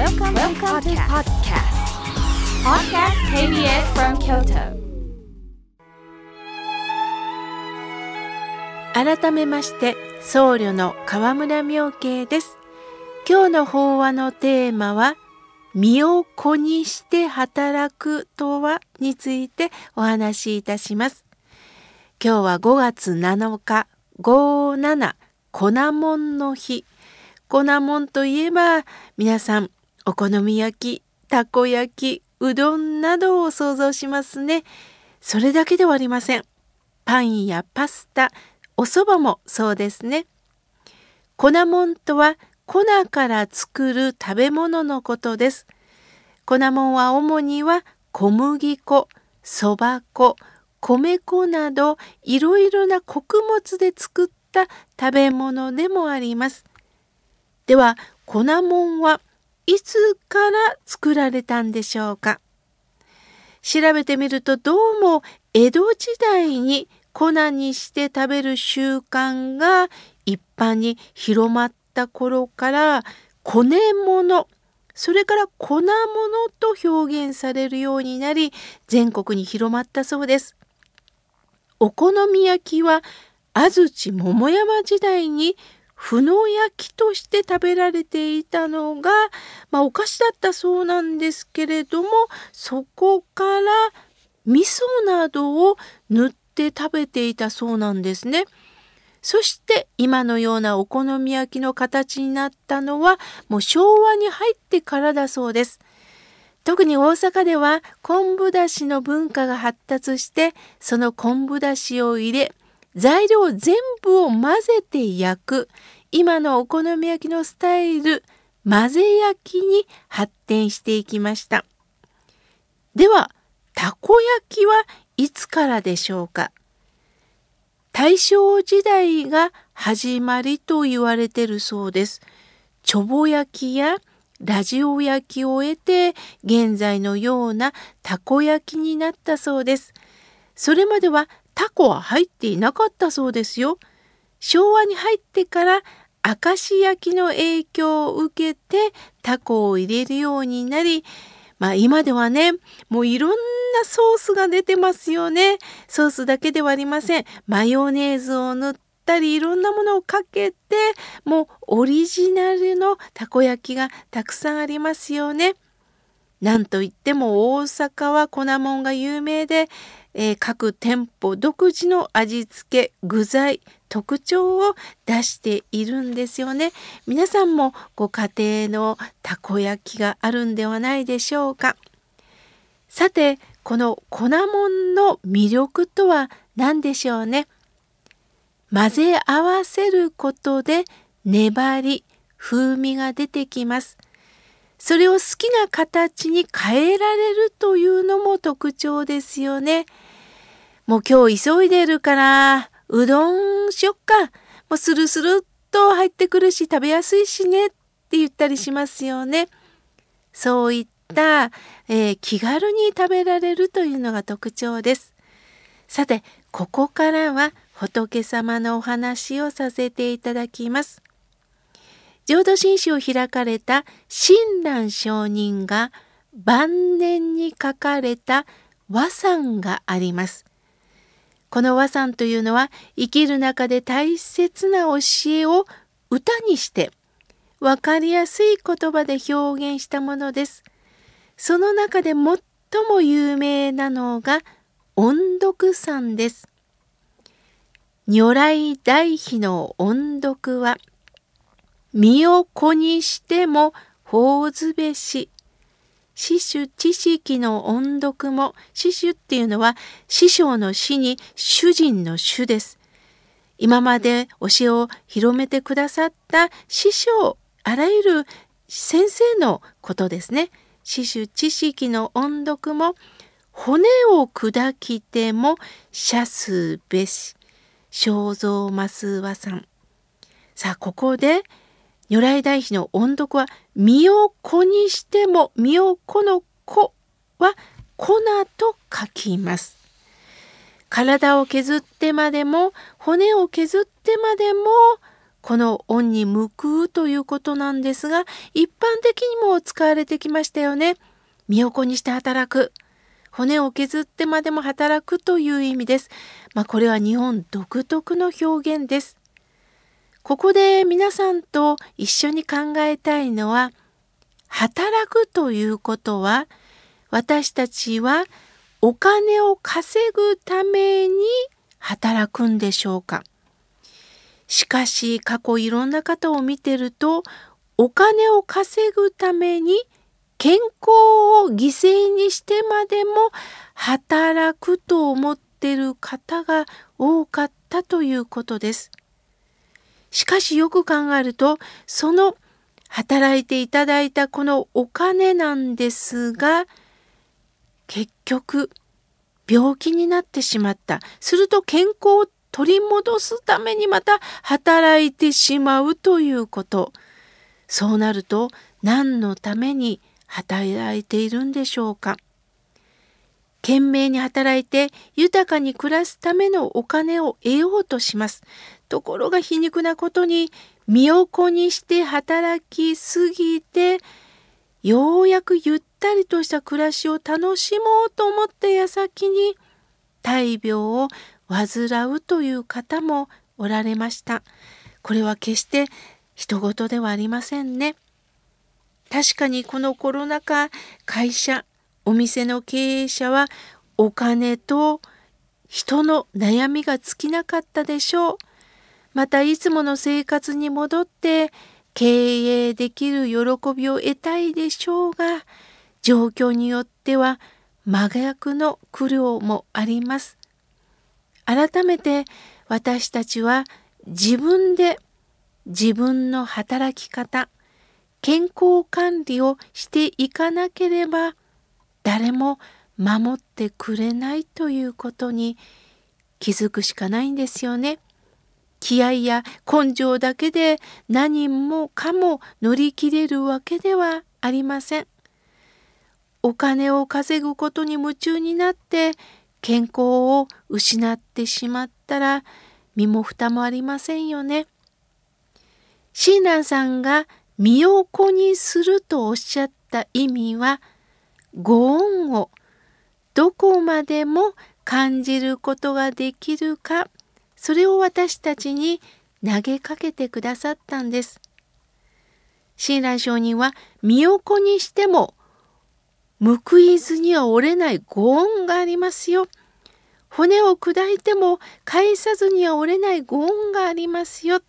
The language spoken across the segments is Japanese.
Welcome, Welcome to podcast. Podcast KBS from Kyoto. 改めまして僧侶の河村明慶です今日の法話のテーマは身を粉にして働くとはについてお話しいたします今日は5月7日57粉もんの日粉もんといえば皆さんお好み焼きたこ焼きうどんなどを想像しますねそれだけではありませんパンやパスタお蕎麦もそうですね。粉もんとは粉から作る食べ物のことです。粉もんは主には小麦粉、そば粉、米粉などいろいろな穀物で作った食べ物でもあります。では粉もんはいつから作られたんでしょうか？調べてみるとどうも江戸時代に粉にして食べる習慣が一般に広まった頃から粉物それから粉物と表現されるようになり全国に広まったそうです。お好み焼きは安土桃山時代にふの焼きとして食べられていたのが、まあ、お菓子だったそうなんですけれどもそこから味噌などを塗って食べていたそうなんですね。そして今のようなお好み焼きの形になったのはもう昭和に入ってからだそうです。特に大阪では昆布だしの文化が発達してその昆布だしを入れ材料全部を混ぜて焼く今のお好み焼きのスタイル混ぜ焼きに発展していきました。ではたこ焼きはいつからでしょうか？大正時代が始まりと言われてるそうです。ちょぼ焼きやラジオ焼きを得て現在のようなたこ焼きになったそうです。それまではタコは入っていなかったそうですよ。昭和に入ってから明石焼きの影響を受けてタコを入れるようになりまあ今ではね、もういろんなソースが出てますよね。ソースだけではありません。マヨネーズを塗ったりいろんなものをかけて、もうオリジナルのたこ焼きがたくさんありますよね。なんといっても大阪は粉もんが有名で、えー、各店舗独自の味付け具材特徴を出しているんですよね。皆さんもご家庭のたこ焼きがあるんではないでしょうか。さてこの粉もんの魅力とは何でしょうね？混ぜ合わせることで粘り風味が出てきます。それを好きな形に変えられるというのも特徴ですよね。もう今日急いでるから、うどんしよっか。もうスルスルっと入ってくるし食べやすいしねって言ったりしますよね。そういった、えー、気軽に食べられるというのが特徴です。さて、ここからは仏様のお話をさせていただきます。浄土真宗を開かれた親鸞上人が晩年に書かれた和算があります。この和算というのは生きる中で大切な教えを歌にして分かりやすい言葉で表現したものです。その中で最も有名なのが音読算です。如来大悲の音読は身を子にしても法ずべし。死守知識の音読も、死守っていうのは師匠の死に主人の主です。今まで教えを広めてくださった師匠、あらゆる先生のことですね。死守知識の音読も、骨を砕きても射すべし。肖像増和さん。さあ、ここで、如来大悲の音読は身を粉にしても身を粉の粉は粉と書きます。体を削ってまでも骨を削ってまでもこの恩に報うということなんですが、一般的にも使われてきましたよね。身を粉にして働く。骨を削ってまでも働くという意味です。まあ、これは日本独特の表現です。ここで皆さんと一緒に考えたいのは、働くということは、私たちはお金を稼ぐために働くんでしょうかしかし過去いろんな方を見てるとお金を稼ぐために健康を犠牲にしてまでも働くと思ってる方が多かったということです。しかしよく考えるとその働いていただいたこのお金なんですが結局病気になってしまった。すると健康を取り戻すためにまた働いてしまうということ。そうなると何のために働いているんでしょうか。懸命に働いて豊かに暮らすためのお金を得ようとします。ところが皮肉なことに身を粉にして働きすぎてようやくゆったりとした暮らしを楽しもうと思った矢先に大病を患うという方もおられました。これは決して人事ではありませんね。確かにこのコロナ禍、会社、お店の経営者はお金と人の悩みが尽きなかったでしょう。またいつもの生活に戻って経営できる喜びを得たいでしょうが、状況によっては真逆の苦労もあります。改めて私たちは自分で自分の働き方健康管理をしていかなければ誰も守ってくれないということに気づくしかないんですよね。気合や根性だけで何もかも乗り切れるわけではありません。お金を稼ぐことに夢中になって健康を失ってしまったら身も蓋もありませんよね。親鸞さんが身を粉にするとおっしゃった意味はご恩をどこまでも感じることができるかそれを私たちに投げかけてくださったんです。親鸞上人は身を粉にしても報いずには折れないご恩がありますよ。骨を砕いても返さずには折れないご恩がありますよ。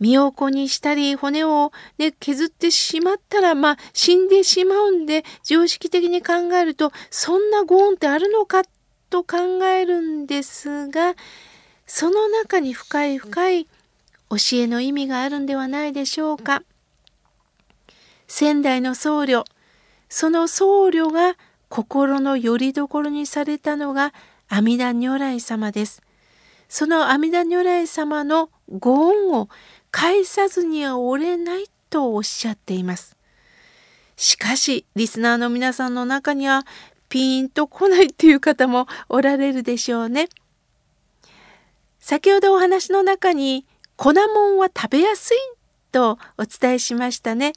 身を粉にしたり骨を、ね、削ってしまったらまあ死んでしまうんで常識的に考えるとそんなご恩ってあるのかと考えるんですがその中に深い深い教えの意味があるんではないでしょうか。仙台の僧侶その僧侶が心の拠り所にされたのが阿弥陀如来様です。その阿弥陀如来様のご恩を返さずにはおれないとおっしゃっています。しかし、リスナーの皆さんの中にはピーンと来ないっていう方もおられるでしょうね。先ほどお話の中に粉もんは食べやすいとお伝えしましたね。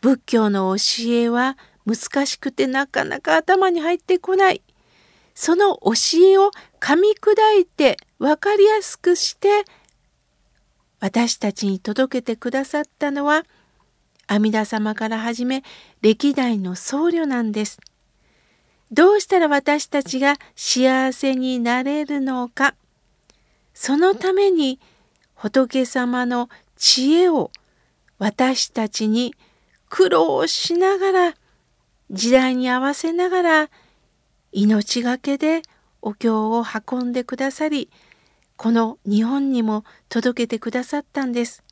仏教の教えは難しくてなかなか頭に入ってこない。その教えを噛み砕いて分かりやすくして私たちに届けてくださったのは阿弥陀様からはじめ歴代の僧侶なんです。どうしたら私たちが幸せになれるのかそのために仏様の知恵を私たちに苦労しながら時代に合わせながら命がけでお経を運んでくださりこの日本にも届けてくださったんです。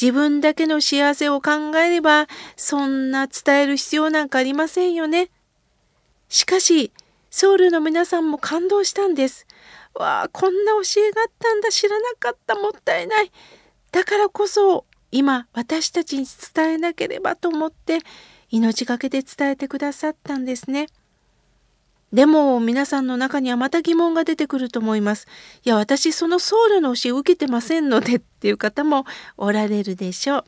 自分だけの幸せを考えればそんな伝える必要なんかありませんよね。しかしソウルの皆さんも感動したんです。わあこんな教えがあったんだ知らなかったもったいない。だからこそ今私たちに伝えなければと思って命がけで伝えてくださったんですね。でも皆さんの中にはまた疑問が出てくると思います。いや私その僧侶の教えを受けてませんのでっていう方もおられるでしょう。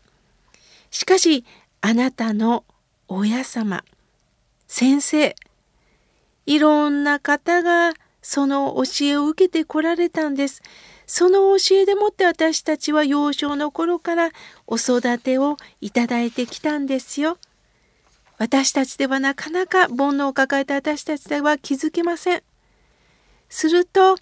しかしあなたの親様先生いろんな方がその教えを受けてこられたんです。その教えでもって私たちは幼少の頃からお育てをいただいてきたんですよ。私たちではなかなか煩悩を抱えた私たちでは気づけません。すると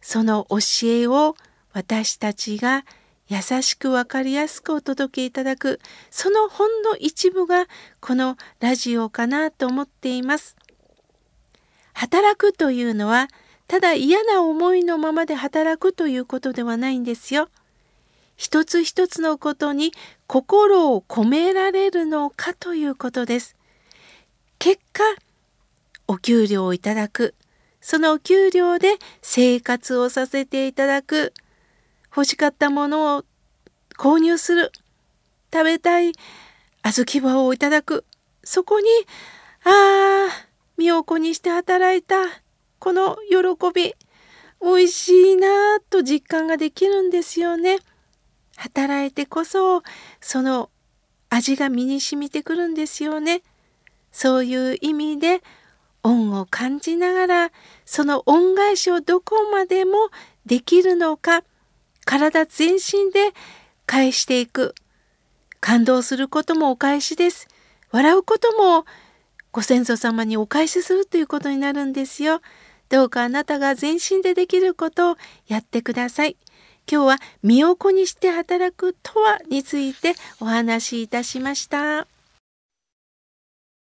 その教えを私たちが優しく分かりやすくお届けいただくそのほんの一部がこのラジオかなと思っています。働くというのはただ嫌な思いのままで働くということではないんですよ。一つ一つのことに心を込められるのかということです。結果お給料をいただく。そのお給料で生活をさせていただく。欲しかったものを購入する。食べたい小豆棒をいただく。そこにああ身を粉にして働いた。この喜び。美味しいなぁと実感ができるんですよね。働いてこそその味が身に染みてくるんですよね。そういう意味で恩を感じながらその恩返しをどこまでもできるのか体全身で返していく。感動することもお返しです。笑うこともご先祖様にお返しするということになるんですよ。どうかあなたが全身でできることをやってください。今日は身を粉にして働くとはについてお話しいたしました。